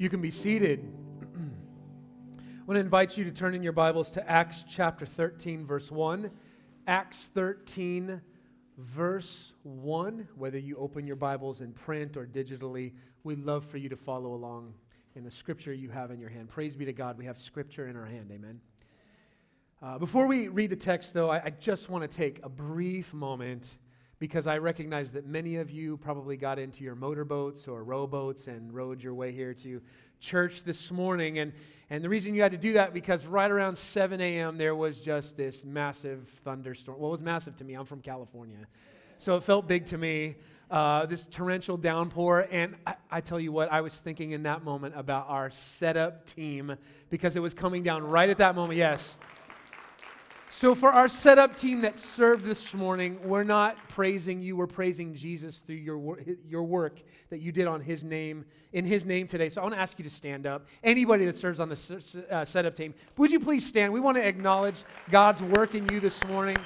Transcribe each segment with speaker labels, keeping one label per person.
Speaker 1: You can be seated. I want to invite you to turn in your Bibles to Acts chapter 13, verse 1. Acts 13, verse 1. Whether you open your Bibles in print or digitally, we'd love for you to follow along in the scripture you have in your hand. Praise be to God, we have scripture in our hand. Amen. Uh, before we read the text, though, I, I just want to take a brief moment because I recognize that many of you probably got into your motorboats or rowboats and rowed your way here to church this morning. And, and the reason you had to do that because right around 7 a.m. there was just this massive thunderstorm. Well, it was massive to me. I'm from California. So it felt big to me. Uh, this torrential downpour. And I, I, tell you what, I was thinking in that moment about our setup team because it was coming down right at that moment. Yes. So, for our setup team that served this morning, we're not praising you, we're praising Jesus through your, your work that you did on his name, in his name today. So, I want to ask you to stand up. Anybody that serves on the uh, setup team, would you please stand? We want to acknowledge God's work in you this morning.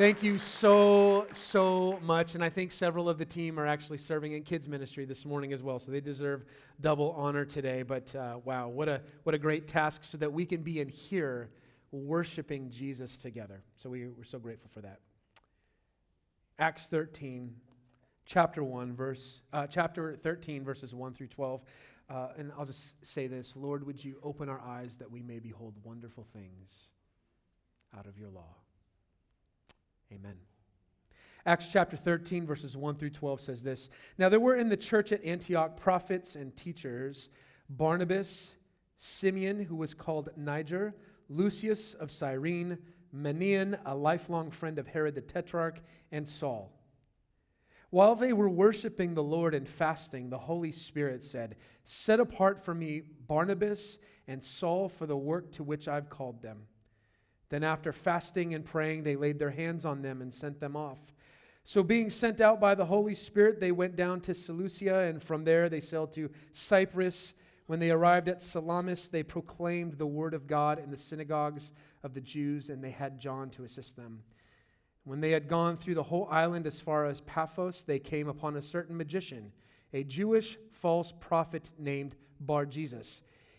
Speaker 1: Thank you so, so much. And I think several of the team are actually serving in kids' ministry this morning as well. So they deserve double honor today. But uh, wow, what a, what a great task so that we can be in here worshiping Jesus together. So we, we're so grateful for that. Acts 13, chapter 1, verse, uh, chapter 13, verses 1 through 12. Uh, and I'll just say this Lord, would you open our eyes that we may behold wonderful things out of your law? Amen. Acts chapter 13, verses 1 through 12 says this Now there were in the church at Antioch prophets and teachers Barnabas, Simeon, who was called Niger, Lucius of Cyrene, Manaen, a lifelong friend of Herod the Tetrarch, and Saul. While they were worshiping the Lord and fasting, the Holy Spirit said, Set apart for me Barnabas and Saul for the work to which I've called them. Then, after fasting and praying, they laid their hands on them and sent them off. So, being sent out by the Holy Spirit, they went down to Seleucia, and from there they sailed to Cyprus. When they arrived at Salamis, they proclaimed the word of God in the synagogues of the Jews, and they had John to assist them. When they had gone through the whole island as far as Paphos, they came upon a certain magician, a Jewish false prophet named Bar Jesus.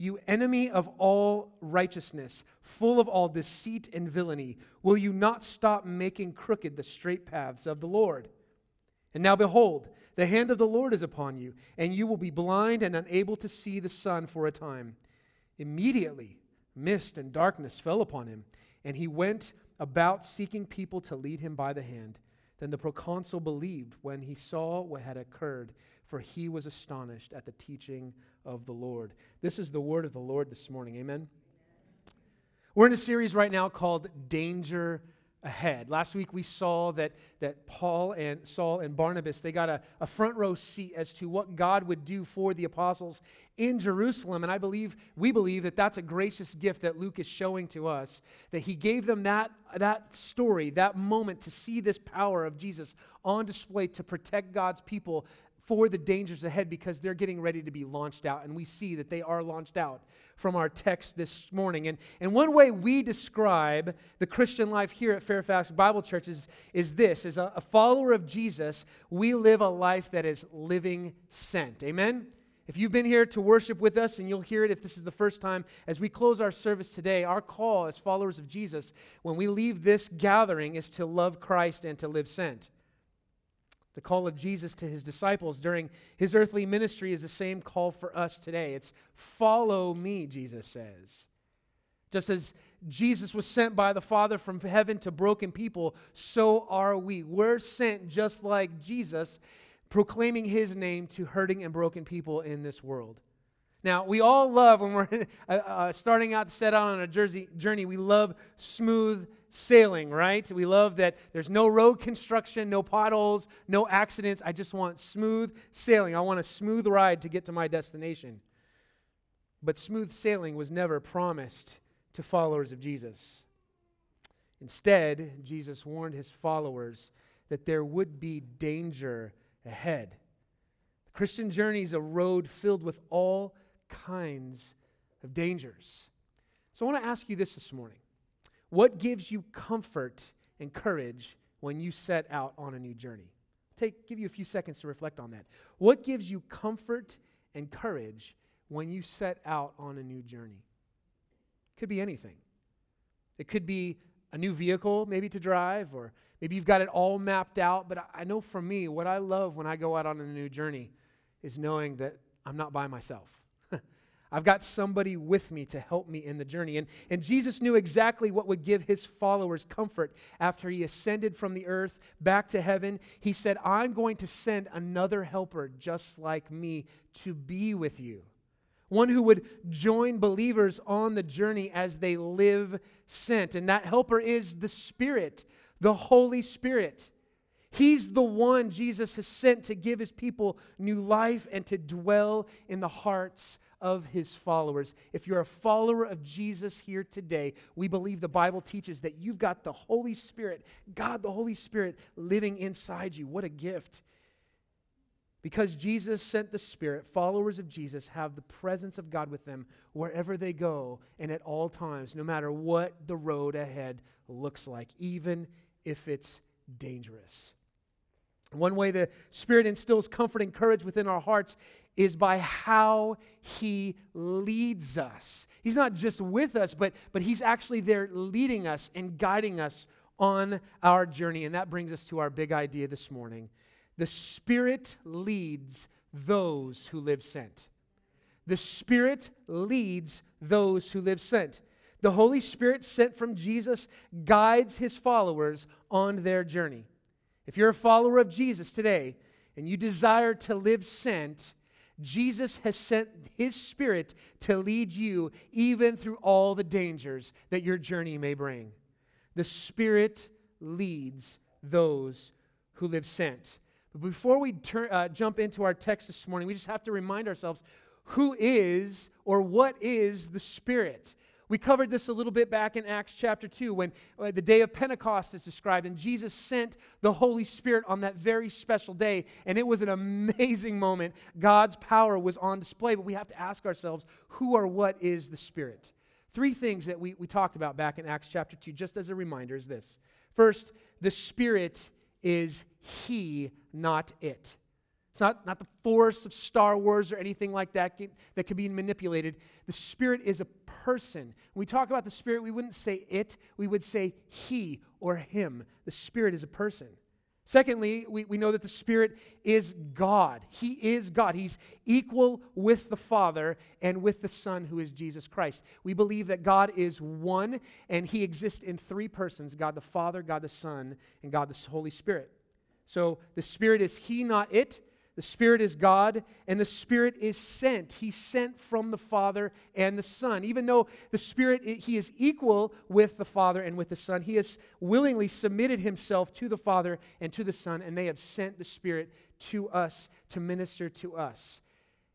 Speaker 1: You enemy of all righteousness, full of all deceit and villainy, will you not stop making crooked the straight paths of the Lord? And now behold, the hand of the Lord is upon you, and you will be blind and unable to see the sun for a time. Immediately, mist and darkness fell upon him, and he went about seeking people to lead him by the hand. Then the proconsul believed when he saw what had occurred, for he was astonished at the teaching of the Lord. This is the word of the Lord this morning. Amen. We're in a series right now called Danger Ahead. Last week we saw that, that Paul and Saul and Barnabas, they got a, a front row seat as to what God would do for the apostles in Jerusalem. And I believe, we believe that that's a gracious gift that Luke is showing to us, that he gave them that, that story, that moment to see this power of Jesus on display to protect God's people for the dangers ahead because they're getting ready to be launched out. And we see that they are launched out from our text this morning. And, and one way we describe the Christian life here at Fairfax Bible Church is, is this as a, a follower of Jesus, we live a life that is living sent. Amen? If you've been here to worship with us, and you'll hear it if this is the first time, as we close our service today, our call as followers of Jesus, when we leave this gathering, is to love Christ and to live sent. The call of Jesus to his disciples during his earthly ministry is the same call for us today. It's follow me, Jesus says. Just as Jesus was sent by the Father from heaven to broken people, so are we. We're sent just like Jesus, proclaiming his name to hurting and broken people in this world. Now, we all love when we're uh, uh, starting out to set out on a jersey, journey, we love smooth sailing, right? We love that there's no road construction, no potholes, no accidents. I just want smooth sailing. I want a smooth ride to get to my destination. But smooth sailing was never promised to followers of Jesus. Instead, Jesus warned his followers that there would be danger ahead. The Christian journey is a road filled with all kinds of dangers. So I want to ask you this this morning What gives you comfort and courage when you set out on a new journey? Take, give you a few seconds to reflect on that. What gives you comfort and courage when you set out on a new journey? Could be anything. It could be a new vehicle, maybe to drive, or maybe you've got it all mapped out. But I know for me, what I love when I go out on a new journey is knowing that I'm not by myself. I've got somebody with me to help me in the journey. And, and Jesus knew exactly what would give his followers comfort after he ascended from the earth back to heaven. He said, I'm going to send another helper just like me to be with you one who would join believers on the journey as they live sent. And that helper is the Spirit, the Holy Spirit. He's the one Jesus has sent to give his people new life and to dwell in the hearts of his followers. If you're a follower of Jesus here today, we believe the Bible teaches that you've got the Holy Spirit, God the Holy Spirit, living inside you. What a gift. Because Jesus sent the Spirit, followers of Jesus have the presence of God with them wherever they go and at all times, no matter what the road ahead looks like, even if it's dangerous. One way the Spirit instills comfort and courage within our hearts is by how He leads us. He's not just with us, but, but He's actually there leading us and guiding us on our journey. And that brings us to our big idea this morning the Spirit leads those who live sent. The Spirit leads those who live sent. The Holy Spirit sent from Jesus guides his followers on their journey. If you're a follower of Jesus today and you desire to live sent, Jesus has sent his Spirit to lead you even through all the dangers that your journey may bring. The Spirit leads those who live sent. But before we turn, uh, jump into our text this morning, we just have to remind ourselves who is or what is the Spirit. We covered this a little bit back in Acts chapter 2 when uh, the day of Pentecost is described, and Jesus sent the Holy Spirit on that very special day. And it was an amazing moment. God's power was on display, but we have to ask ourselves who or what is the Spirit? Three things that we, we talked about back in Acts chapter 2, just as a reminder, is this. First, the Spirit is he, not it. It's not, not the force of Star Wars or anything like that that can be manipulated. The Spirit is a person. When we talk about the Spirit, we wouldn't say it, we would say he or him. The Spirit is a person. Secondly, we, we know that the Spirit is God. He is God. He's equal with the Father and with the Son, who is Jesus Christ. We believe that God is one and He exists in three persons God the Father, God the Son, and God the Holy Spirit. So the Spirit is He, not it. The Spirit is God, and the Spirit is sent. He's sent from the Father and the Son. Even though the Spirit, He is equal with the Father and with the Son, He has willingly submitted Himself to the Father and to the Son, and they have sent the Spirit to us to minister to us.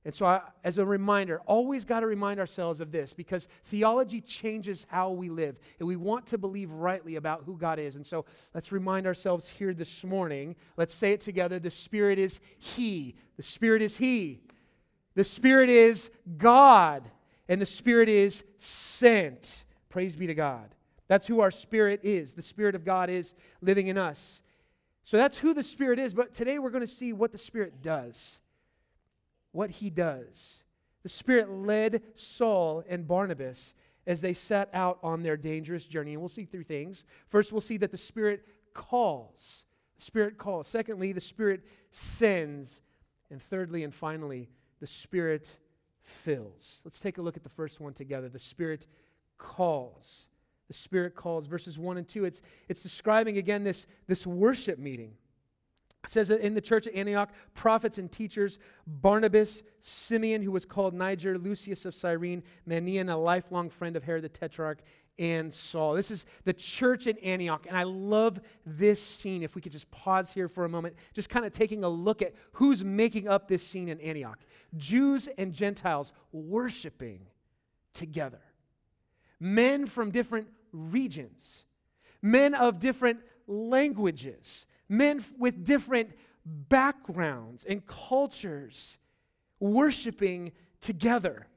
Speaker 1: And so, I, as a reminder, always got to remind ourselves of this because theology changes how we live. And we want to believe rightly about who God is. And so, let's remind ourselves here this morning. Let's say it together. The Spirit is He. The Spirit is He. The Spirit is God. And the Spirit is sent. Praise be to God. That's who our Spirit is. The Spirit of God is living in us. So, that's who the Spirit is. But today, we're going to see what the Spirit does what he does. The Spirit led Saul and Barnabas as they set out on their dangerous journey. And we'll see three things. First, we'll see that the Spirit calls. The Spirit calls. Secondly, the Spirit sends. And thirdly and finally, the Spirit fills. Let's take a look at the first one together. The Spirit calls. The Spirit calls. Verses 1 and 2, it's, it's describing again this, this worship meeting. It says that in the church at Antioch, prophets and teachers, Barnabas, Simeon, who was called Niger, Lucius of Cyrene, Manaen, a lifelong friend of Herod the Tetrarch, and Saul. This is the church in Antioch, and I love this scene. If we could just pause here for a moment, just kind of taking a look at who's making up this scene in Antioch Jews and Gentiles worshiping together. men from different regions, men of different languages, men with different backgrounds and cultures worshiping together.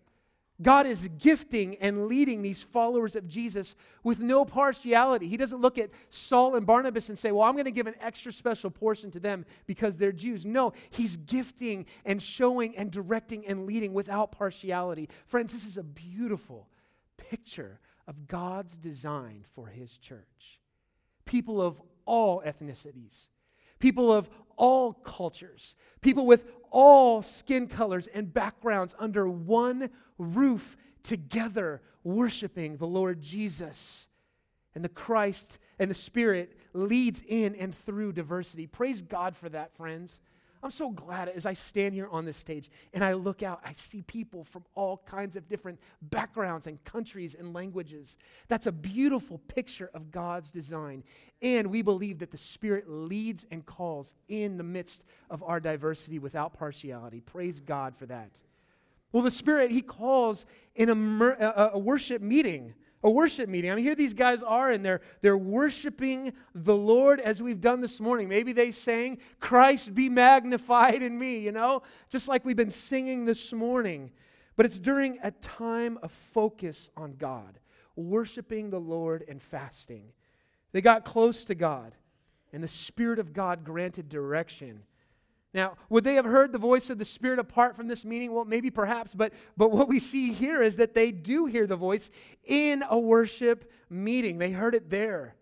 Speaker 1: God is gifting and leading these followers of Jesus with no partiality. He doesn't look at Saul and Barnabas and say, Well, I'm going to give an extra special portion to them because they're Jews. No, He's gifting and showing and directing and leading without partiality. Friends, this is a beautiful picture of God's design for His church. People of all ethnicities, people of all cultures, people with all skin colors and backgrounds under one roof together, worshiping the Lord Jesus. And the Christ and the Spirit leads in and through diversity. Praise God for that, friends. I'm so glad as I stand here on this stage and I look out, I see people from all kinds of different backgrounds and countries and languages. That's a beautiful picture of God's design. And we believe that the Spirit leads and calls in the midst of our diversity without partiality. Praise God for that. Well, the Spirit, He calls in a, a, worship meeting a worship meeting. I mean, here these guys are, and they're, they're worshiping the Lord as we've done this morning. Maybe they sang, Christ be magnified in me, you know, just like we've been singing this morning. But it's during a time of focus on God, worshiping the Lord and fasting. They got close to God, and the Spirit of God granted direction now, would they have heard the voice of the Spirit apart from this meeting? Well, maybe perhaps, but, but what we see here is that they do hear the voice in a worship meeting. They heard it there.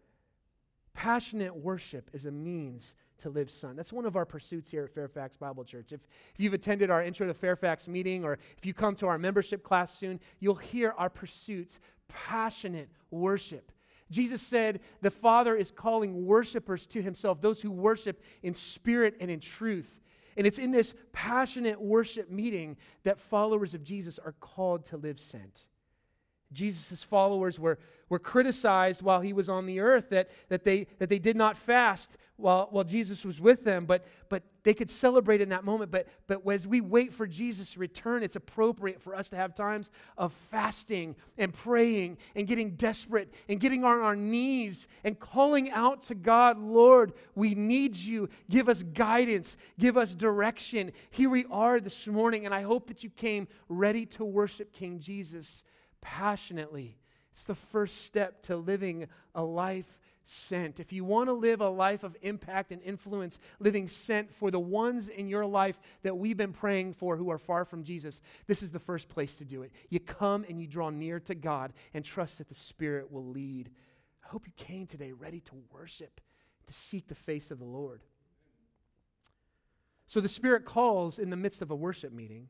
Speaker 1: Passionate worship is a means to live son. That's one of our pursuits here at Fairfax Bible Church. If, if you've attended our Intro to Fairfax meeting or if you come to our membership class soon, you'll hear our pursuits passionate worship. Jesus said the Father is calling worshipers to himself, those who worship in spirit and in truth. And it's in this passionate worship meeting that followers of Jesus are called to live sent. Jesus' followers were, were criticized while he was on the earth that, that, they, that they did not fast while, while Jesus was with them, but, but they could celebrate in that moment. But, but as we wait for Jesus' return, it's appropriate for us to have times of fasting and praying and getting desperate and getting on our knees and calling out to God, Lord, we need you. Give us guidance, give us direction. Here we are this morning, and I hope that you came ready to worship King Jesus passionately. It's the first step to living a life sent. If you want to live a life of impact and influence, living sent for the ones in your life that we've been praying for who are far from Jesus, this is the first place to do it. You come and you draw near to God and trust that the Spirit will lead. I hope you came today ready to worship, to seek the face of the Lord. So the Spirit calls in the midst of a worship meeting.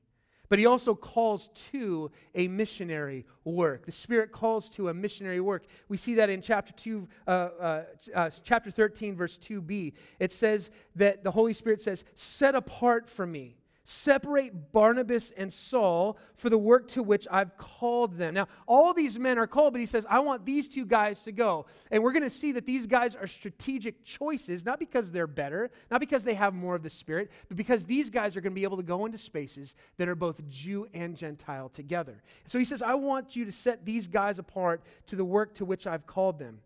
Speaker 1: But he also calls to a missionary work. The Spirit calls to a missionary work. We see that in chapter 2, uh, uh, uh, chapter 13, verse 2b. It says that the Holy Spirit says, Set apart for me Separate Barnabas and Saul for the work to which I've called them. Now, all these men are called, but he says, I want these two guys to go. And we're going to see that these guys are strategic choices, not because they're better, not because they have more of the Spirit, but because these guys are going to be able to go into spaces that are both Jew and Gentile together. So he says, I want you to set these guys apart to the work to which I've called them.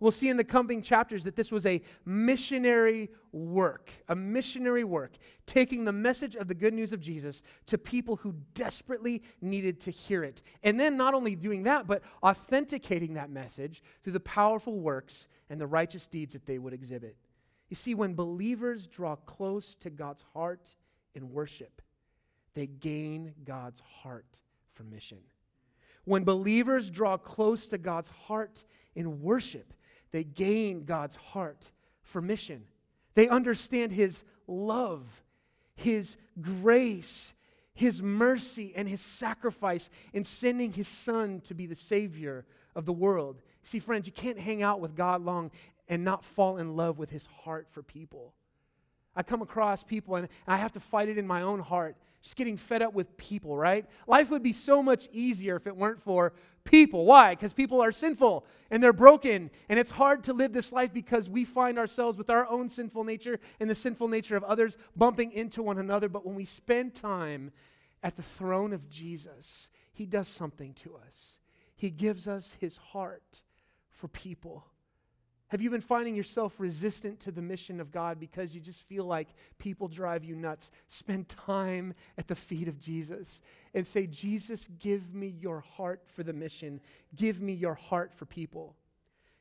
Speaker 1: We'll see in the coming chapters that this was a missionary work, a missionary work, taking the message of the good news of Jesus to people who desperately needed to hear it. And then not only doing that, but authenticating that message through the powerful works and the righteous deeds that they would exhibit. You see, when believers draw close to God's heart in worship, they gain God's heart for mission. When believers draw close to God's heart in worship, they gain God's heart for mission. They understand His love, His grace, His mercy, and His sacrifice in sending His Son to be the Savior of the world. See, friends, you can't hang out with God long and not fall in love with His heart for people. I come across people and I have to fight it in my own heart just getting fed up with people, right? Life would be so much easier if it weren't for people. Why? Because people are sinful and they're broken. And it's hard to live this life because we find ourselves with our own sinful nature and the sinful nature of others bumping into one another. But when we spend time at the throne of Jesus, He does something to us. He gives us his heart for people. Have you been finding yourself resistant to the mission of God because you just feel like people drive you nuts? Spend time at the feet of Jesus and say, Jesus, give me your heart for the mission. Give me your heart for people.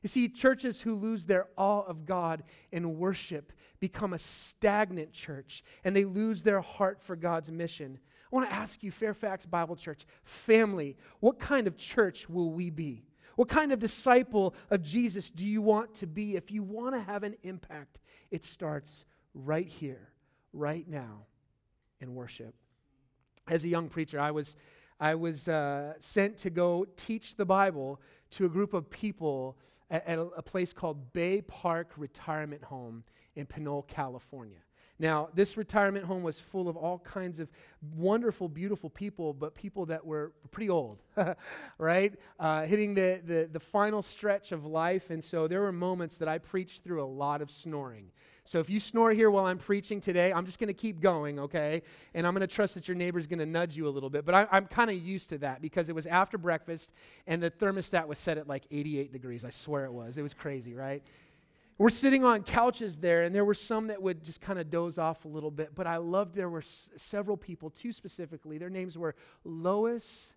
Speaker 1: You see, churches who lose their awe of God and worship become a stagnant church and they lose their heart for God's mission. I want to ask you, Fairfax Bible Church, family, what kind of church will we be? What kind of disciple of Jesus do you want to be? If you want to have an impact, it starts right here, right now, in worship. As a young preacher, I was, I was uh, sent to go teach the Bible to a group of people at, at a, a place called Bay Park Retirement Home in Pinole, California. Now, this retirement home was full of all kinds of wonderful, beautiful people, but people that were pretty old, right? Uh, hitting the, the, the final stretch of life. And so there were moments that I preached through a lot of snoring. So if you snore here while I'm preaching today, I'm just going to keep going, okay? And I'm going to trust that your neighbor's going to nudge you a little bit. But I, I'm kind of used to that because it was after breakfast and the thermostat was set at like 88 degrees. I swear it was. It was crazy, right? We're sitting on couches there, and there were some that would just kind of doze off a little bit. But I loved there were s- several people, two specifically. Their names were Lois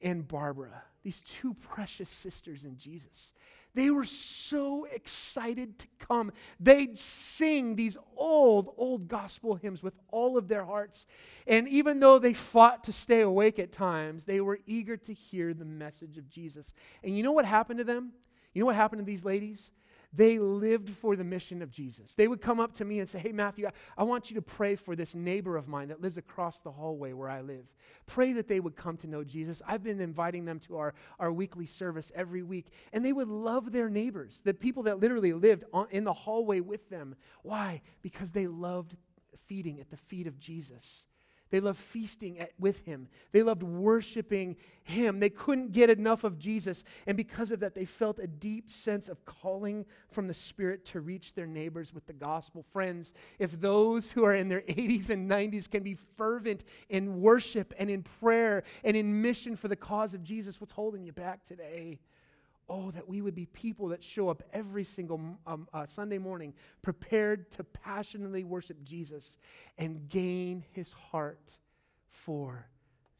Speaker 1: and Barbara, these two precious sisters in Jesus. They were so excited to come. They'd sing these old, old gospel hymns with all of their hearts. And even though they fought to stay awake at times, they were eager to hear the message of Jesus. And you know what happened to them? You know what happened to these ladies? They lived for the mission of Jesus. They would come up to me and say, Hey, Matthew, I, I, want you to pray for this neighbor of mine that lives across the hallway where I live. Pray that they would come to know Jesus. I've been inviting them to our, our weekly service every week, and they would love their neighbors, the people that literally lived on, in the hallway with them. Why? Because they loved feeding at the feet of Jesus. They loved feasting at, with him. They loved worshiping him. They couldn't get enough of Jesus. And because of that, they felt a deep sense of calling from the Spirit to reach their neighbors with the gospel. Friends, if those who are in their 80s and 90s can be fervent in worship and in prayer and in mission for the cause of Jesus, what's holding you back today? Oh, that we would be people that show up every single um, uh, Sunday morning prepared to passionately worship Jesus and gain his heart for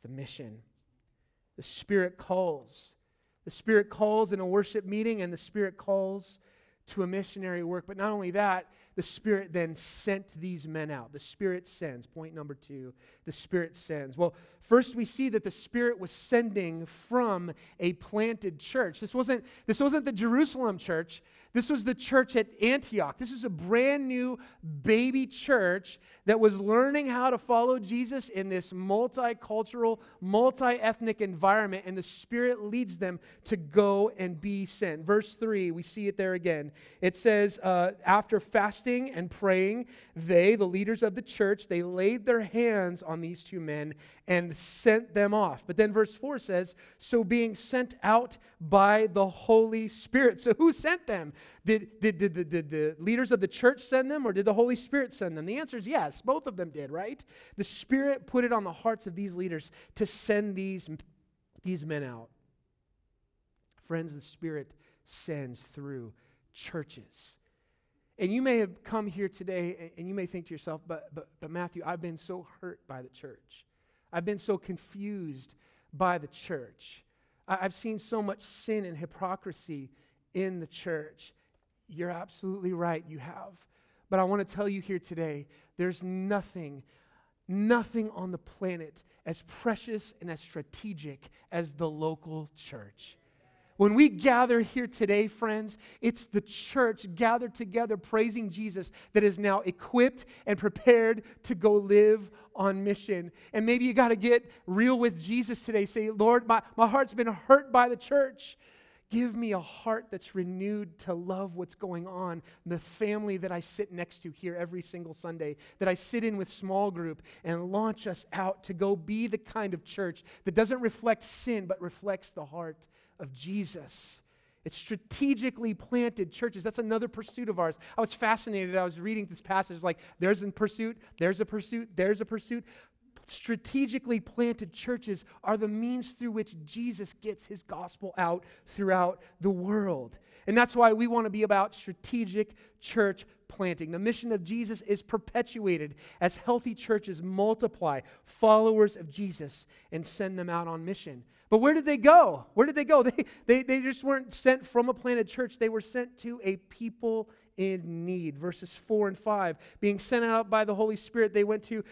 Speaker 1: the mission. The Spirit calls. The Spirit calls in a worship meeting, and the Spirit calls to a missionary work. But not only that, the Spirit then sent these men out. The Spirit sends. Point number two the Spirit sends. Well, first we see that the Spirit was sending from a planted church. This wasn't, this wasn't the Jerusalem church. This was the church at Antioch. This was a brand new baby church that was learning how to follow Jesus in this multicultural, multi ethnic environment, and the Spirit leads them to go and be sent. Verse 3, we see it there again. It says, uh, After fasting and praying, they, the leaders of the church, they laid their hands on these two men and sent them off. But then verse 4 says, So being sent out by the Holy Spirit. So who sent them? Did, did, did, did, did the leaders of the church send them or did the Holy Spirit send them? The answer is yes, both of them did, right? The Spirit put it on the hearts of these leaders to send these, these men out. Friends, the Spirit sends through churches. And you may have come here today and you may think to yourself, but, but, but Matthew, I've been so hurt by the church. I've been so confused by the church. I've seen so much sin and hypocrisy in the church. You're absolutely right, you have. But I want to tell you here today there's nothing, nothing on the planet as precious and as strategic as the local church. When we gather here today, friends, it's the church gathered together praising Jesus that is now equipped and prepared to go live on mission. And maybe you got to get real with Jesus today. Say, Lord, my, my heart's been hurt by the church. Give me a heart that's renewed to love what's going on, the family that I sit next to here every single Sunday, that I sit in with small group and launch us out to go be the kind of church that doesn't reflect sin but reflects the heart of Jesus. It's strategically planted churches. That's another pursuit of ours. I was fascinated. I was reading this passage like, there's a pursuit, there's a pursuit, there's a pursuit strategically planted churches are the means through which Jesus gets his gospel out throughout the world. And that's why we want to be about strategic church planting. The mission of Jesus is perpetuated as healthy churches multiply followers of Jesus and send them out on mission. But where did they go? Where did they go? They, they, they just weren't sent from a planted church, they were sent to a people in need. Verses 4 and 5. Being sent out by the Holy Spirit, they went to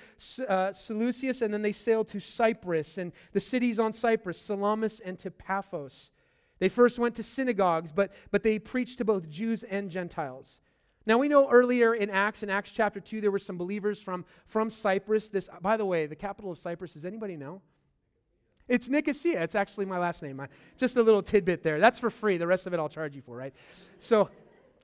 Speaker 1: uh, Seleucus and then they sailed to Cyprus and the cities on Cyprus, Salamis and to Paphos. They first went to synagogues, but, but they preached to both Jews and Gentiles. Now we know earlier in Acts, in Acts chapter 2, there were some believers from, from Cyprus. This, by the way, the capital of Cyprus, does anybody know? It's Nicosia. It's actually my last name. just a little tidbit there. That's for free. The rest of it I'll charge you for, right? So,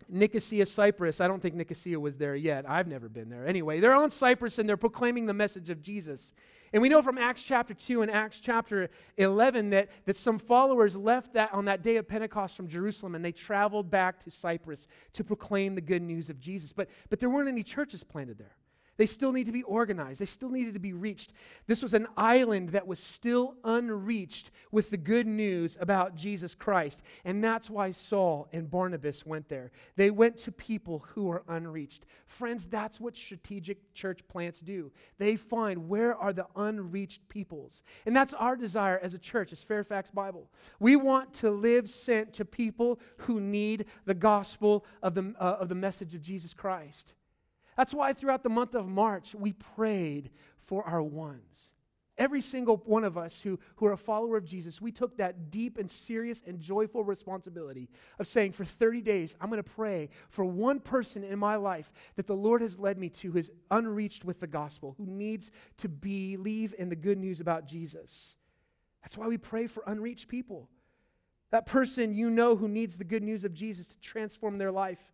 Speaker 1: Nicosia, Cyprus. I don't think Nicosia was there yet. I've never been there. Anyway, they're on Cyprus and they're proclaiming the message of Jesus. And we know from Acts chapter 2 and Acts chapter 11 that, that some followers left that on that day of Pentecost from Jerusalem and they traveled back to Cyprus to proclaim the good news of Jesus. But, but there weren't any churches planted there. They still need to be organized. They still needed to be reached. This was an island that was still unreached with the good news about Jesus Christ. And that's why Saul and Barnabas went there. They went to people who are unreached. Friends, that's what strategic church plants do. They find where are the unreached peoples. And that's our desire as a church, as Fairfax Bible. We want to live sent to people who need the gospel of the, uh, of the message of Jesus Christ. That's why throughout the month of March, we prayed for our ones. Every single one of us who, who are a follower of Jesus, we took that deep and serious and joyful responsibility of saying, for 30 days, I'm going to pray for one person in my life that the Lord has led me to who is unreached with the gospel, who needs to believe in the good news about Jesus. That's why we pray for unreached people. That person you know who needs the good news of Jesus to transform their life.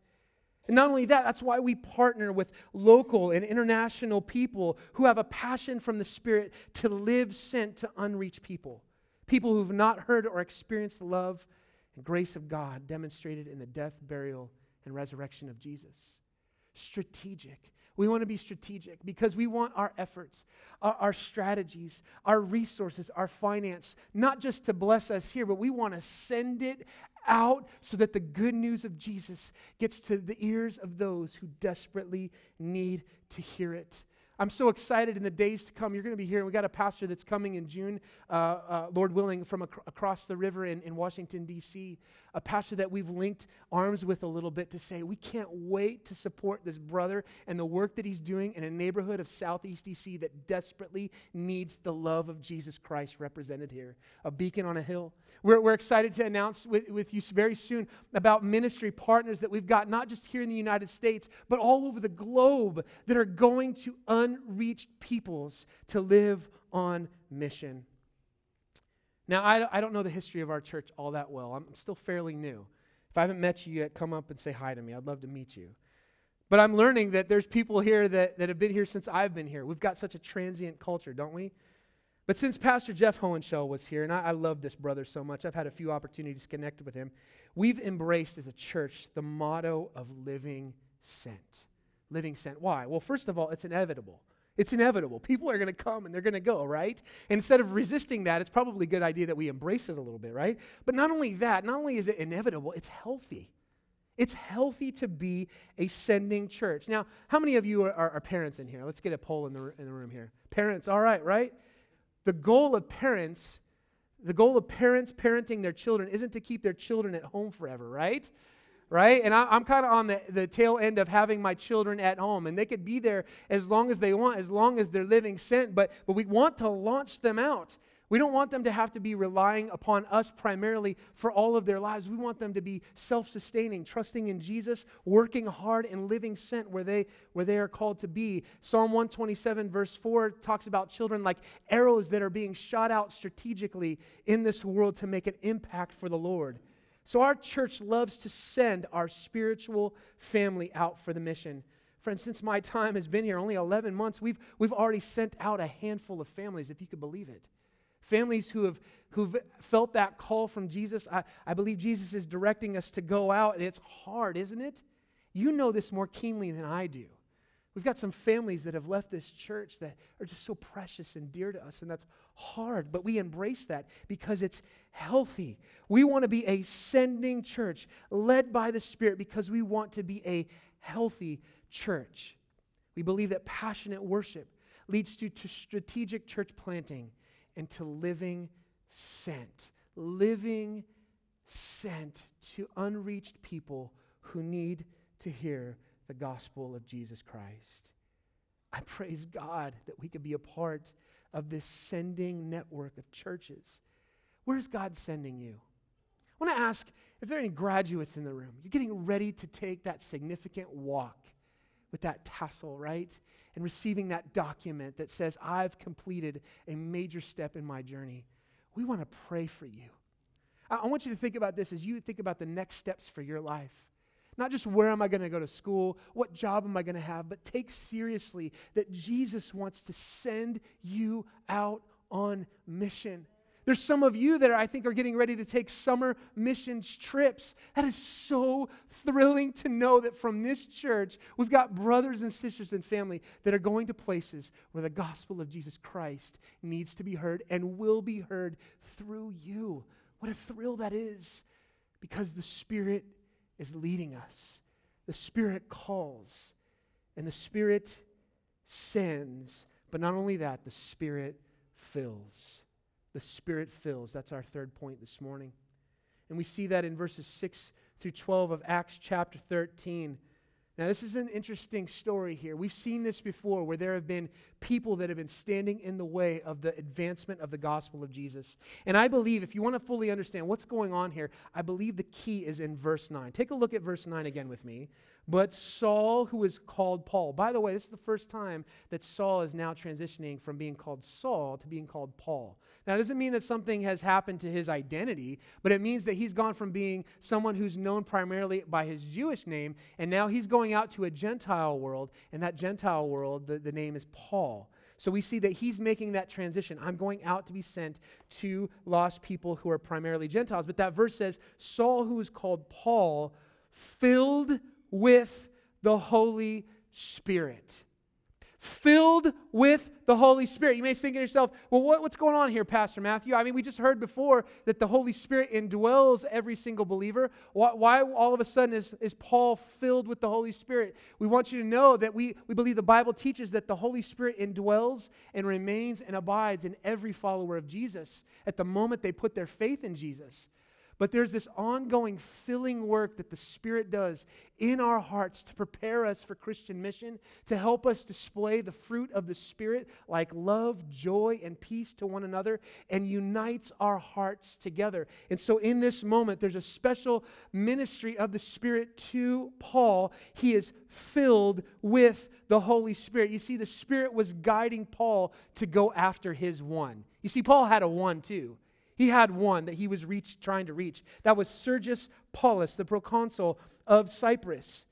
Speaker 1: And not only that, that's why we partner with local and international people who have a passion from the Spirit to live sent to unreached people. People who've not heard or experienced the love and grace of God demonstrated in the death, burial, and resurrection of Jesus. Strategic. We want to be strategic because we want our efforts, our, our, strategies, our resources, our finance, not just to bless us here, but we want to send it out so that the good news of Jesus gets to the ears of those who desperately need to hear it. I'm so excited in the days to come. You're going to be here. We've got a pastor that's coming in June, uh, uh, Lord willing, from ac- across the river in, in Washington, D.C. A pastor that we've linked arms with a little bit to say, we can't wait to support this brother and the work that he's doing in a neighborhood of Southeast D.C. that desperately needs the love of Jesus Christ represented here. A beacon on a hill. We're, we're excited to announce with, with you very soon about ministry partners that we've got, not just here in the United States, but all over the globe that are going to unreached peoples to live on mission. Now, I, I don't know the history of our church all that well. I'm still fairly new. If I haven't met you yet, come up and say hi to me. I'd love to meet you. But I'm learning that there's people here that, that have been here since I've been here. We've got such a transient culture, don't we? But since Pastor Jeff Hohenschel was here, and I, I love this brother so much, I've had a few opportunities to connect with him. We've embraced as a church the motto of living sent. Living sent. Why? Well, first of all, it's inevitable. It's inevitable. People are going to come and they're going to go, right? Instead of resisting that, it's probably a good idea that we embrace it a little bit, right? But not only that, not only is it inevitable, it's healthy. It's healthy to be a sending church. Now, how many of you are, are, are parents in here? Let's get a poll in the, in the room here. Parents, all right, right? The goal of parents, the goal of parents parenting their children isn't to keep their children at home forever, right? Right? And I, am kind of on the, the tail end of having my children at home. And they could be there as long as they want, as long as they're living sent. But, but we want to launch them out. We don't want them to have to be relying upon us primarily for all of their lives. We want them to be self sustaining, trusting in Jesus, working hard, and living sent where they, where they are called to be. Psalm 127, verse 4, talks about children like arrows that are being shot out strategically in this world to make an impact for the Lord. So our church loves to send our spiritual family out for the mission. Friends, since my time has been here, only 11 months, we've, we've already sent out a handful of families, if you could believe it. Families who have who've felt that call from Jesus. I, I believe Jesus is directing us to go out, and it's hard, isn't it? You know this more keenly than I do. We've got some families that have left this church that are just so precious and dear to us, and that's hard, but we embrace that because it's healthy. We want to be a sending church led by the Spirit because we want to be a healthy church. We believe that passionate worship leads to, to strategic church planting and to living sent. Living sent to unreached people who need to hear the gospel of Jesus Christ. I praise God that we could be a part of this sending network of churches. Where's God sending you? I want to ask if there are any graduates in the room. You're getting ready to take that significant walk with that tassel, right? And receiving that document that says, I've completed a major step in my journey. We want to pray for you. I, I want you to think about this as you think about the next steps for your life. Not just where am I going to go to school, what job am I going to have, but take seriously that Jesus wants to send you out on mission. There's some of you that I think are getting ready to take summer missions trips. That is so thrilling to know that from this church, we've got brothers and sisters and family that are going to places where the gospel of Jesus Christ needs to be heard and will be heard through you. What a thrill that is because the Spirit is leading us. The Spirit calls, and the Spirit sends. But not only that, the Spirit fills. The Spirit fills. That's our third point this morning. And we see that in verses 6 through 12 of Acts chapter 13. Now, this is an interesting story here. We've seen this before where there have been people that have been standing in the way of the advancement of the gospel of Jesus. And I believe, if you want to fully understand what's going on here, I believe the key is in verse 9. Take a look at verse 9 again with me. But Saul, who is called Paul, by the way, this is the first time that Saul is now transitioning from being called Saul to being called Paul. Now, it doesn't mean that something has happened to his identity, but it means that he's gone from being someone who's known primarily by his Jewish name, and now he's going out to a Gentile world, and that Gentile world, the, the name is Paul. So we see that he's making that transition. I'm going out to be sent to lost people who are primarily Gentiles. But that verse says, Saul, who is called Paul, filled with the Holy Spirit. Filled with the Holy Spirit. You may think to yourself, well, what, what's going on here, Pastor Matthew? I mean, we just heard before that the Holy Spirit indwells every single believer. Why, why all of a sudden is, is Paul filled with the Holy Spirit? We want you to know that we, we believe the Bible teaches that the Holy Spirit indwells and remains and abides in every follower of Jesus at the moment they put their faith in Jesus. But there's this ongoing filling work that the Spirit does in our hearts to prepare us for Christian mission, to help us display the fruit of the Spirit like love, joy, and peace to one another, and unites our hearts together. And so in this moment, there's a special ministry of the Spirit to Paul. He is filled with the Holy Spirit. You see, the Spirit was guiding Paul to go after his one. You see, Paul had a one too. He had one that he was reach, trying to reach. That was Sergius Paulus, the proconsul of Cyprus.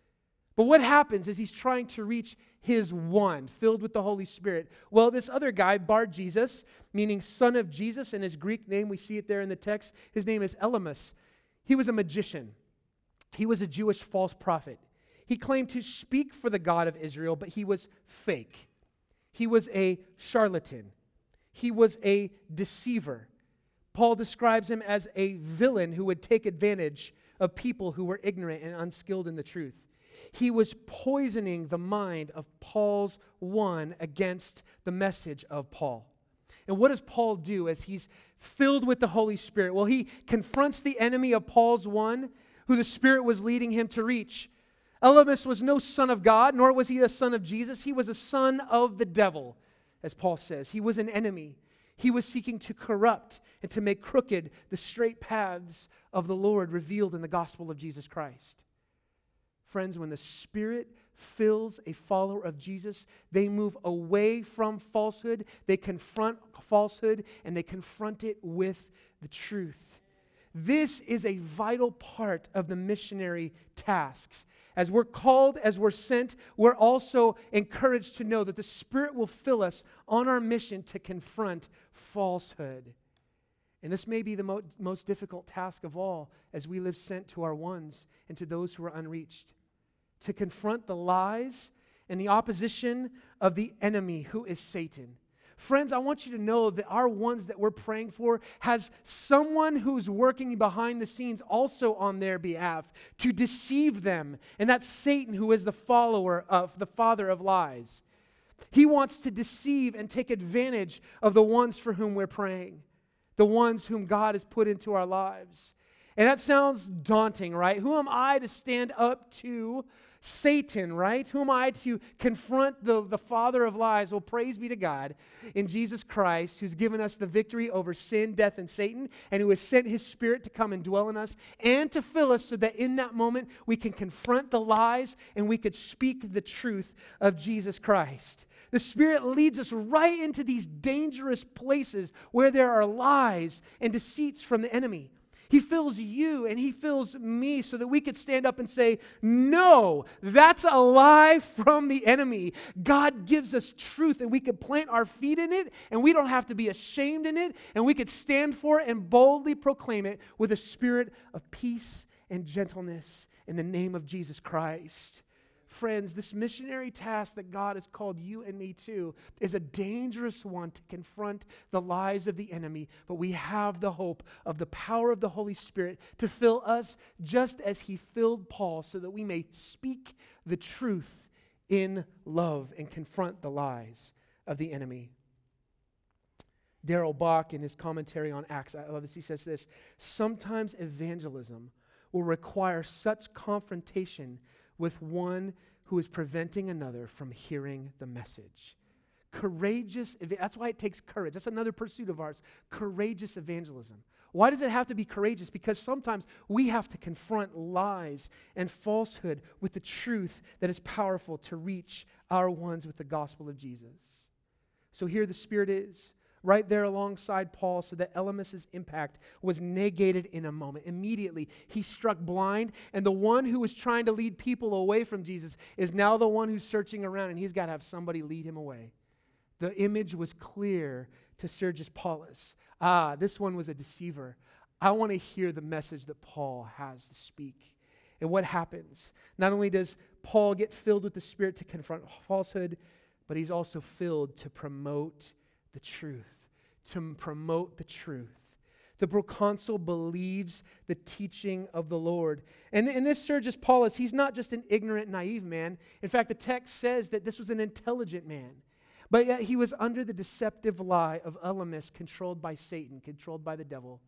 Speaker 1: But what happens is he's trying to reach his one, filled with the Holy Spirit. Well, this other guy, Bar Jesus, meaning son of Jesus, and his Greek name, we see it there in the text, his name is Elymas. He was a magician, he was a Jewish false prophet. He claimed to speak for the God of Israel, but he was fake. He was a charlatan, he was a deceiver. Paul describes him as a villain who would take advantage of people who were ignorant and unskilled in the truth. He was poisoning the mind of Paul's one against the message of Paul. And what does Paul do as he's filled with the Holy Spirit? Well, he confronts the enemy of Paul's one, who the Spirit was leading him to reach. Elymas was no son of God, nor was he a son of Jesus. He was a son of the devil, as Paul says. He was an enemy. He was seeking to corrupt and to make crooked the straight paths of the Lord revealed in the gospel of Jesus Christ. Friends, when the Spirit fills a follower of Jesus, they move away from falsehood, they confront falsehood, and they confront it with the truth. This is a vital part of the missionary tasks. As we're called, as we're sent, we're also encouraged to know that the Spirit will fill us on our mission to confront falsehood. And this may be the mo- most difficult task of all as we live sent to our ones and to those who are unreached. To confront the lies and the opposition of the enemy, who is Satan. Friends, I want you to know that our ones that we're praying for has someone who's working behind the scenes also on their behalf to deceive them. And that's Satan, who is the follower of the father of lies. He wants to deceive and take advantage of the ones for whom we're praying, the ones whom God has put into our lives. And that sounds daunting, right? Who am I to stand up to Satan, right? Who am I to confront the, the father of lies? Well, praise be to God in Jesus Christ, who's given us the victory over sin, death, and Satan, and who has sent his spirit to come and dwell in us and to fill us so that in that moment we can confront the lies and we could speak the truth of Jesus Christ. The Spirit leads us right into these dangerous places where there are lies and deceits from the enemy. He fills you and He fills me so that we could stand up and say, No, that's a lie from the enemy. God gives us truth and we can plant our feet in it and we don't have to be ashamed in it and we could stand for it and boldly proclaim it with a spirit of peace and gentleness in the name of Jesus Christ. Friends, this missionary task that God has called you and me to is a dangerous one to confront the lies of the enemy, but we have the hope of the power of the Holy Spirit to fill us just as He filled Paul so that we may speak the truth in love and confront the lies of the enemy. Darrell Bock, in his commentary on Acts, I love this. He says this Sometimes evangelism will require such confrontation with one who is preventing another from hearing the message. Courageous, that's why it takes courage. That's another pursuit of ours courageous evangelism. Why does it have to be courageous? Because sometimes we have to confront lies and falsehood with the truth that is powerful to reach our ones with the gospel of Jesus. So here the Spirit is right there alongside Paul so that Elymas's impact was negated in a moment. Immediately, he struck blind, and the one who was trying to lead people away from Jesus is now the one who's searching around, and he's got to have somebody lead him away. The image was clear to Sergius Paulus. Ah, this one was a deceiver. I want to hear the message that Paul has to speak. And what happens? Not only does Paul get filled with the Spirit to confront falsehood, but he's also filled to promote the truth, to promote the truth. The proconsul believes the teaching of the Lord. And in this Sergius Paulus, he's not just an ignorant, naive man. In fact, the text says that this was an intelligent man. But yet he was under the deceptive lie of Elymas, controlled by Satan, controlled by the devil.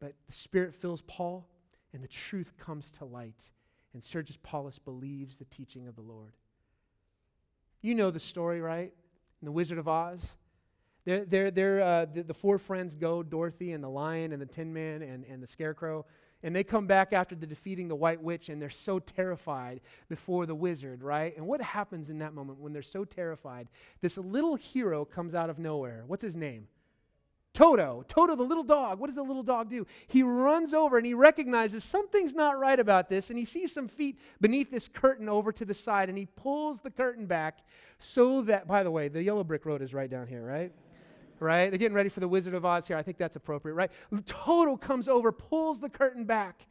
Speaker 1: But the Spirit fills Paul, and the truth comes to light. And Sergius Paulus believes the teaching of the Lord. You know the story, right? In The Wizard of Oz. They're, they're, they're, uh, the, the, four friends go Dorothy and the lion and the Tin Man and, and the scarecrow. And they come back after the defeating the White Witch and they're so terrified before the wizard, right? And what happens in that moment when they're so terrified? This little hero comes out of nowhere. What's his name? Toto. Toto, the little dog. What does the little dog do? He runs over and he recognizes something's not right about this and he sees some feet beneath this curtain over to the side and he pulls the curtain back so that, by the way, the yellow brick road is right down here, right? Right? They're getting ready for the Wizard of Oz here. I think that's appropriate, right? Toto comes over, pulls the curtain back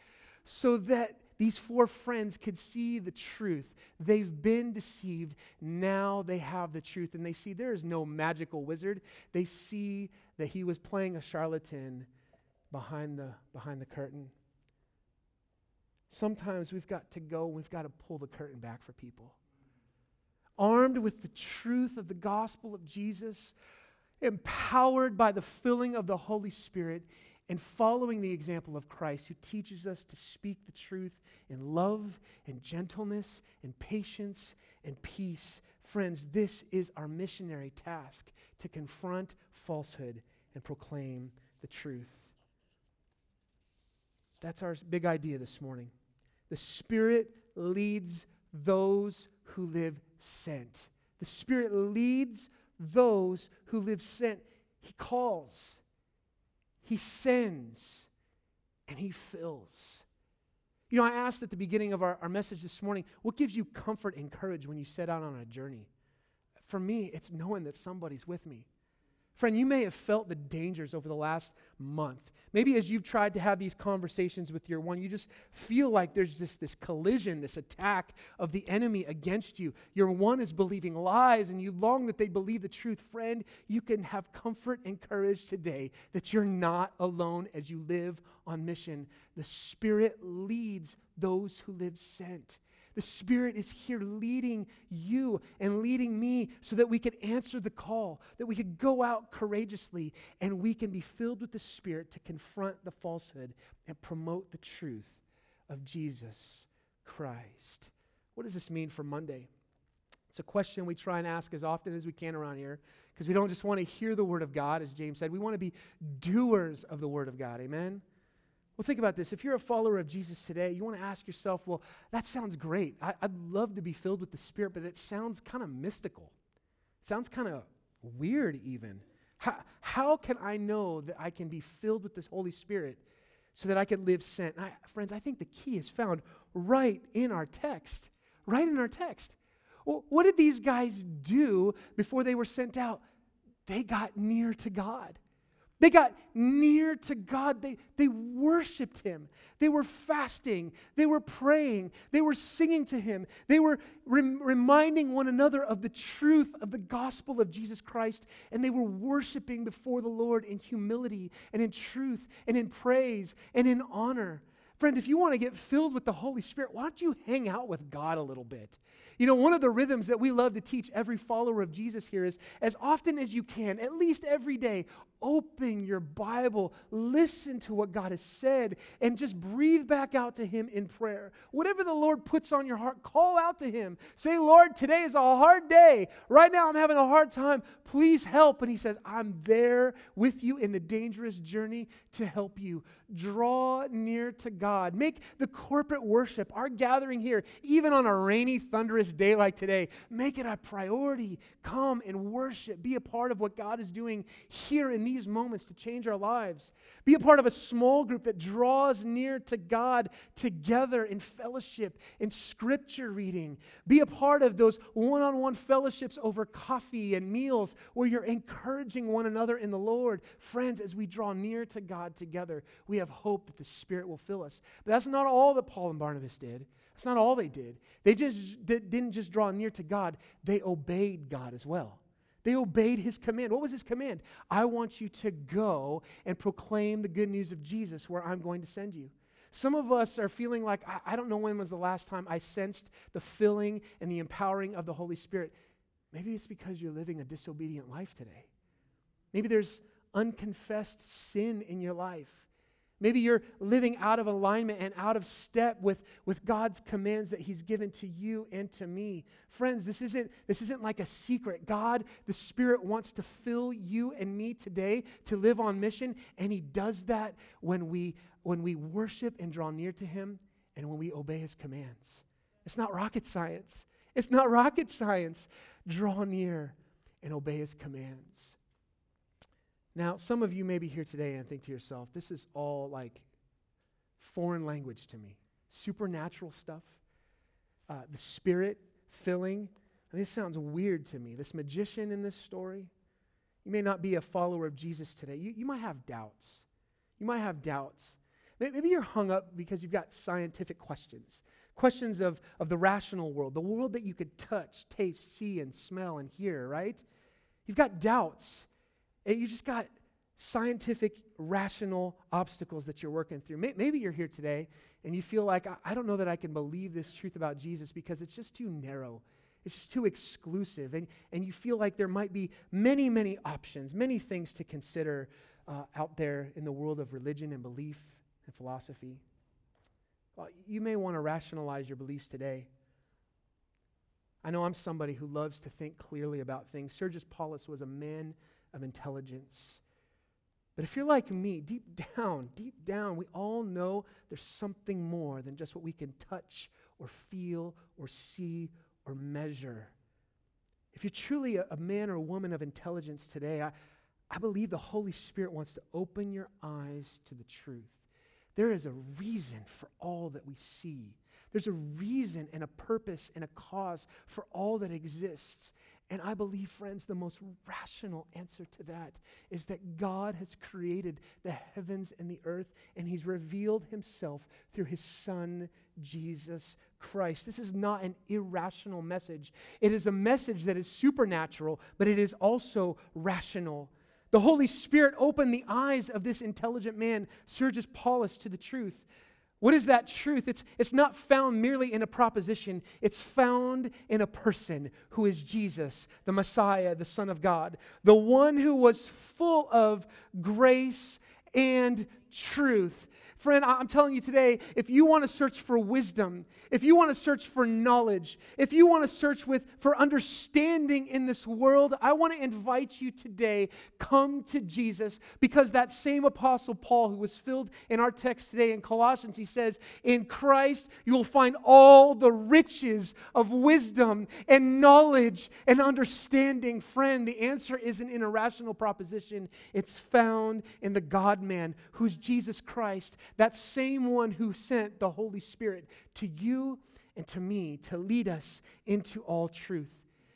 Speaker 1: so that these four friends could see the truth. They've been deceived. Now they have the truth. And they see there is no magical wizard. They see that he was playing a charlatan behind the, behind the curtain. Sometimes we've got to go, we've got to pull the curtain back for people. Armed with the truth of the gospel of Jesus, empowered by the filling of the Holy Spirit, and following the example of Christ, who teaches us to speak the truth in love and gentleness and patience and peace. Friends, this is our missionary task to confront falsehood and proclaim the truth. That's our big idea this morning. The Spirit leads those who live sent. The Spirit leads those who live sent. He calls, He sends, and He fills. You know, I asked at the beginning of our, our message this morning, what gives you comfort and courage when you set out on a journey? For me, it's knowing that somebody's with me. Friend, you may have felt the dangers over the last month. Maybe as you've tried to have these conversations with your one, you just feel like there's just this collision, this attack of the enemy against you. Your one is believing lies and you long that they believe the truth. Friend, you can have comfort and courage today that you're not alone as you live on mission. The Spirit leads those who live sent. The Spirit is here leading you and leading me so that we can answer the call, that we could go out courageously and we can be filled with the Spirit to confront the falsehood and promote the truth of Jesus Christ. What does this mean for Monday? It's a question we try and ask as often as we can around here because we don't just want to hear the Word of God, as James said. We want to be doers of the Word of God. Amen? Well, think about this. If you're a follower of Jesus today, you want to ask yourself, well, that sounds great. I, would love to be filled with the Spirit, but it sounds kind of mystical. It sounds kind of weird, even. How, how can I know that I can be filled with this Holy Spirit so that I can live sent? I, friends, I think the key is found right in our text. Right in our text. Well, what did these guys do before they were sent out? They got near to God. They got near to God. They, they worshiped Him. They were fasting. They were praying. They were singing to Him. They were rem- reminding one another of the truth of the gospel of Jesus Christ. And they were worshiping before the Lord in humility and in truth and in praise and in honor. Friend, if you want to get filled with the Holy Spirit, why don't you hang out with God a little bit? You know, one of the rhythms that we love to teach every follower of Jesus here is as often as you can, at least every day, open your Bible, listen to what God has said, and just breathe back out to Him in prayer. Whatever the Lord puts on your heart, call out to Him. Say, Lord, today is a hard day. Right now I'm having a hard time. Please help. And He says, I'm there with you in the dangerous journey to help you. Draw near to God. Make the corporate worship, our gathering here, even on a rainy, thunderous day like today, make it a priority. Come and worship. Be a part of what God is doing here in these moments to change our lives. Be a part of a small group that draws near to God together in fellowship, in scripture reading. Be a part of those one on one fellowships over coffee and meals where you're encouraging one another in the Lord. Friends, as we draw near to God together, we have hope that the Spirit will fill us. But that's not all that Paul and Barnabas did. That's not all they did. They just didn't just draw near to God, they obeyed God as well. They obeyed his command. What was his command? I want you to go and proclaim the good news of Jesus where I'm going to send you. Some of us are feeling like, I, I don't know when was the last time I sensed the filling and the empowering of the Holy Spirit. Maybe it's because you're living a disobedient life today. Maybe there's unconfessed sin in your life. Maybe you're living out of alignment and out of step with, with God's commands that He's given to you and to me. Friends, this isn't, this isn't like a secret. God, the Spirit, wants to fill you and me today to live on mission, and He does that when we, when we worship and draw near to Him and when we obey His commands. It's not rocket science. It's not rocket science. Draw near and obey His commands. Now, some of you may be here today and think to yourself, this is all like foreign language to me. Supernatural stuff, uh, the spirit filling. This sounds weird to me. This magician in this story. You may not be a follower of Jesus today. You, you might have doubts. You might have doubts. Maybe you're hung up because you've got scientific questions questions of, of the rational world, the world that you could touch, taste, see, and smell and hear, right? You've got doubts. You just got scientific, rational obstacles that you're working through. Maybe you're here today and you feel like, I don't know that I can believe this truth about Jesus because it's just too narrow. It's just too exclusive. And, and you feel like there might be many, many options, many things to consider uh, out there in the world of religion and belief and philosophy. Well, you may want to rationalize your beliefs today. I know I'm somebody who loves to think clearly about things. Sergius Paulus was a man of intelligence. But if you're like me, deep down, deep down, we all know there's something more than just what we can touch or feel or see or measure. If you're truly a, a man or a woman of intelligence today, I, I believe the Holy Spirit wants to open your eyes to the truth. There is a reason for all that we see. There's a reason and a purpose and a cause for all that exists. And I believe, friends, the most rational answer to that is that God has created the heavens and the earth, and He's revealed Himself through His Son, Jesus Christ. This is not an irrational message. It is a message that is supernatural, but it is also rational. The Holy Spirit opened the eyes of this intelligent man, Sergius Paulus, to the truth. What is that truth? It's, it's not found merely in a proposition, it's found in a person who is Jesus, the Messiah, the Son of God, the one who was full of grace and truth. Friend, I'm telling you today, if you want to search for wisdom, if you want to search for knowledge, if you want to search with for understanding in this world, I want to invite you today, come to Jesus because that same apostle Paul who was filled in our text today in Colossians, he says, "In Christ you will find all the riches of wisdom and knowledge and understanding." Friend, the answer isn't an irrational proposition. It's found in the God-man who's Jesus Christ that same one who sent the Holy Spirit to you and to me to lead us into all truth.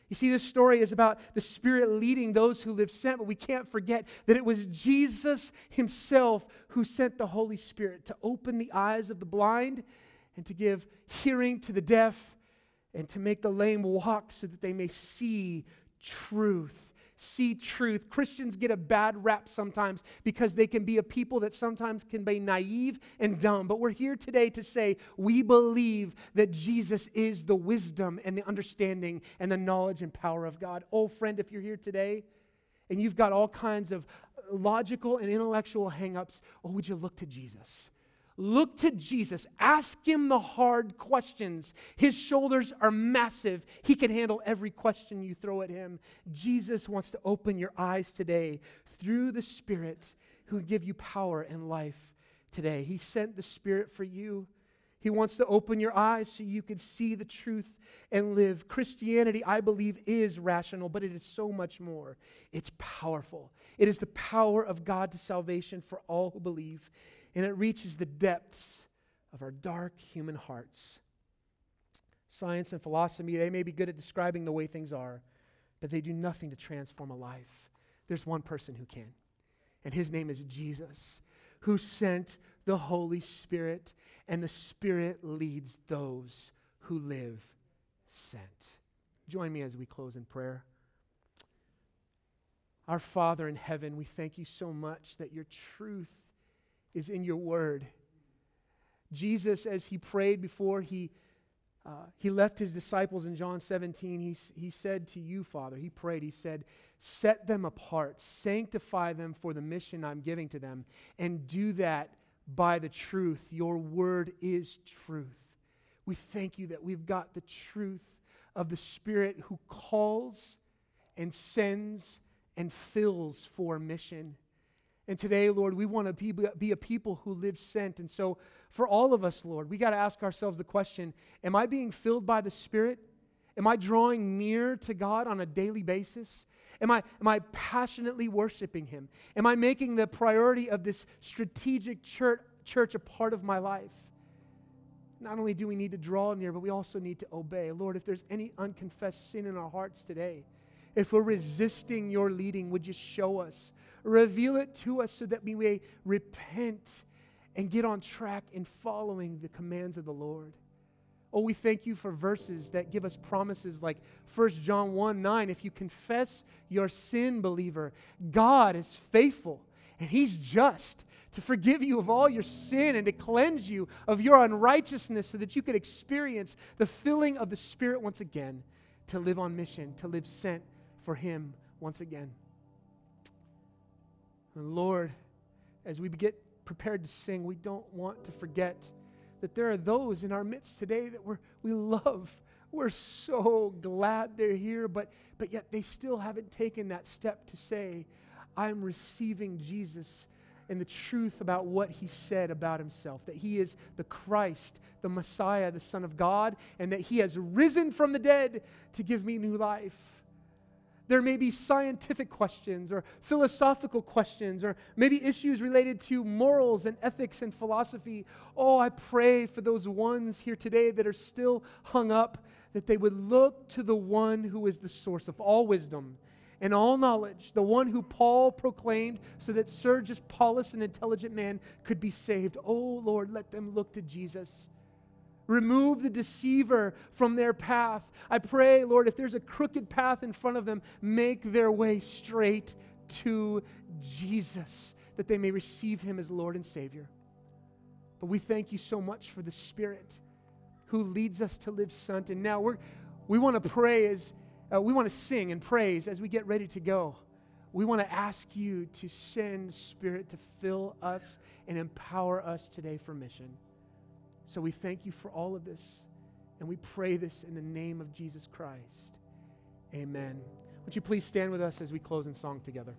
Speaker 1: You see, this story is about the Spirit leading those who live sent, but we can't forget that it was Jesus Himself who sent the Holy Spirit to open the eyes of the blind and to give hearing to the deaf and to make the lame walk so that they may see truth see truth. Christians get a bad rap sometimes because they can be a people that sometimes can be naive and dumb. But we're here today to say we believe that Jesus is the wisdom and the understanding and the knowledge and power of God. Oh, friend, if you're here today and you've got all kinds of logical and intellectual hangups, oh, would you look to Jesus? Look to Jesus. Ask him the hard questions. His shoulders are massive. He can handle every question you throw at him. Jesus wants to open your eyes today through the Spirit who will give you power and life today. He sent the Spirit for you. He wants to open your eyes so you can see the truth and live. Christianity, I believe, is rational, but it is so much more. It's powerful. It is the power of God to salvation for all who believe and it reaches the depths of our dark human hearts. Science and philosophy, they may be good at describing the way things are, but they do nothing to transform a life. There's one person who can, and his name is Jesus, who sent the Holy Spirit, and the Spirit leads those who live sent. Join me as we close in prayer. Our Father in heaven, we thank you so much that your truth is in your word. Jesus, as he prayed before he, uh, he left his disciples in John 17, he, he said to you, Father, he prayed, he said, Set them apart, sanctify them for the mission I'm giving to them, and do that by the truth. Your word is truth. We thank you that we've got the truth of the Spirit who calls and sends and fills for mission. And today, Lord, we want to be, be a people who live sent. And so, for all of us, Lord, we got to ask ourselves the question Am I being filled by the Spirit? Am I drawing near to God on a daily basis? Am I, am I passionately worshiping Him? Am I making the priority of this strategic church, church a part of my life? Not only do we need to draw near, but we also need to obey. Lord, if there's any unconfessed sin in our hearts today, if we're resisting your leading, would you show us? Reveal it to us so that we may repent and get on track in following the commands of the Lord. Oh, we thank you for verses that give us promises like 1 John 1 9. If you confess your sin, believer, God is faithful and He's just to forgive you of all your sin and to cleanse you of your unrighteousness so that you could experience the filling of the Spirit once again, to live on mission, to live sent for Him once again. And Lord, as we get prepared to sing, we don't want to forget that there are those in our midst today that we're, we love. We're so glad they're here, but, but yet they still haven't taken that step to say, I'm receiving Jesus and the truth about what he said about himself that he is the Christ, the Messiah, the Son of God, and that he has risen from the dead to give me new life. There may be scientific questions or philosophical questions or maybe issues related to morals and ethics and philosophy. Oh, I pray for those ones here today that are still hung up that they would look to the one who is the source of all wisdom and all knowledge, the one who Paul proclaimed so that Sergius Paulus, an intelligent man, could be saved. Oh, Lord, let them look to Jesus. Remove the deceiver from their path. I pray, Lord, if there's a crooked path in front of them, make their way straight to Jesus, that they may receive him as Lord and Savior. But we thank you so much for the Spirit who leads us to live sunt. And now we're, we want to pray as uh, we want to sing and praise as we get ready to go. We want to ask you to send Spirit to fill us and empower us today for mission. So we thank you for all of this, and we pray this in the name of Jesus Christ. Amen. Would you please stand with us as we close in song together?